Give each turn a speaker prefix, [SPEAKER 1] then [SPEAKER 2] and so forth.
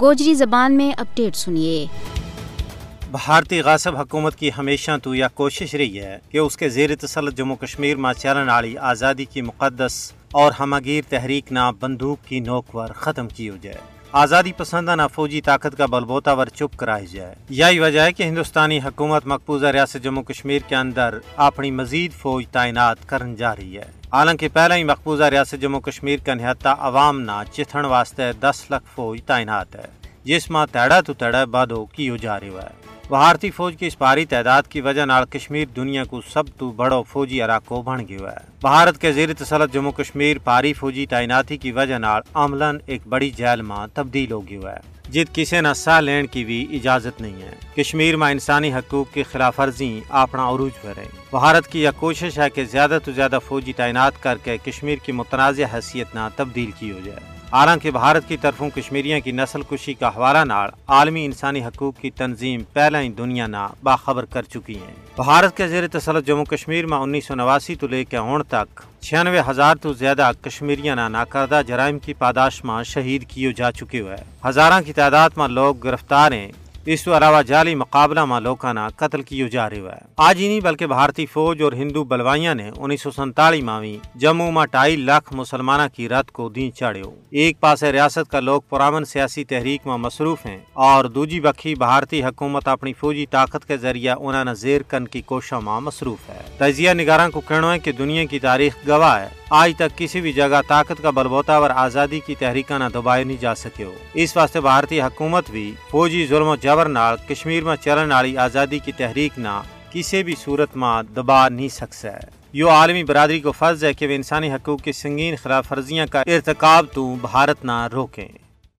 [SPEAKER 1] گوجری زبان میں اپڈیٹ سنیے۔
[SPEAKER 2] بھارتی غاصب حکومت کی ہمیشہ تو یہ کوشش رہی ہے کہ اس کے زیر تسلط جموں کشمیر میں چلن والی آزادی کی مقدس اور ہمگیر تحریک نہ بندوق کی نوک پر ختم کی ہو جائے آزادی پسندہ نہ فوجی طاقت کا بلبوتا ور چپ کرائی جائے۔ یہی وجہ ہے کہ ہندوستانی حکومت مقبوضہ ریاست جموں کشمیر کے اندر اپنی مزید فوج تعینات کرن جا رہی ہے۔ حالانکہ پہلے ہی مقبوضہ ریاست جموں کشمیر کا نہتا عوام نہ چتھن واسطے دس لاکھ فوج تعینات ہے، جس میں تیڑا تو تیڑا بادو کی جا رہی ہے۔ بھارتی فوج کی اس بھاری تعداد کی وجہ نال کشمیر دنیا کو سب تو بڑو فوجی علاقوں بن گیا ہے۔ بھارت کے زیر تسلط جموں کشمیر پاری فوجی تعیناتی کی وجہ نال عملاً ایک بڑی جیل میں تبدیل ہو گیا ہے۔ جت کسی نہ سا لین کی بھی اجازت نہیں ہے۔ کشمیر میں انسانی حقوق کی خلاف ورزی اپنا عروج پر ہے۔ بھارت کی یہ کوشش ہے کہ زیادہ تو زیادہ فوجی تعینات کر کے کشمیر کی متنازع حیثیت نہ تبدیل کی ہو جائے۔ حالانکہ بھارت کی طرفوں کشمیریوں کی نسل کشی کا حوالہ نال عالمی انسانی حقوق کی تنظیم پہلے ہی دنیا نہ باخبر کر چکی ہیں۔ بھارت کے زیر تسلط جموں کشمیر میں انیس سو نواسی تو لے کے ہون تک چھیانوے ہزار تو زیادہ کشمیریاں نہ ناکردہ جرائم کی پاداش میں شہید کیے جا چکے ہوئے۔ ہزاروں کی تعداد میں لوگ گرفتار ہیں۔ اس تو علاوہ جعلی مقابلہ میں لوکانہ قتل کیو جا رہی ہے آج ہی نہیں بلکہ بھارتی فوج اور ہندو بلوائیاں نے انیس سو سنتالی ماوی جموں میں ٹائی لاکھ مسلمانہ کی رت کو دین چاڑے ہو ایک پاس ریاست کا لوگ پرامن سیاسی تحریک میں مصروف ہیں اور دوجی بکھی بھارتی حکومت اپنی فوجی طاقت کے ذریعہ انہوں نے زیر کن کی کوششوں میں مصروف ہے۔ تجزیہ نگاروں کو کہنا ہے کہ دنیا کی تاریخ گواہ ہے۔ آج تک کسی بھی جگہ طاقت کا بلبوتا اور آزادی کی تحریکہ نہ دبائے نہیں جا سکے ہو۔ اس واسطے بھارتی حکومت بھی فوجی ظلم و جبر نال کشمیر میں چلن والی آزادی کی تحریک نہ کسی بھی صورت میں دبا نہیں سکتا ہے یو عالمی برادری کو فرض ہے کہ وہ انسانی حقوق کی سنگین خلاف ورزیاں کا ارتکاب تو بھارت نہ روکیں۔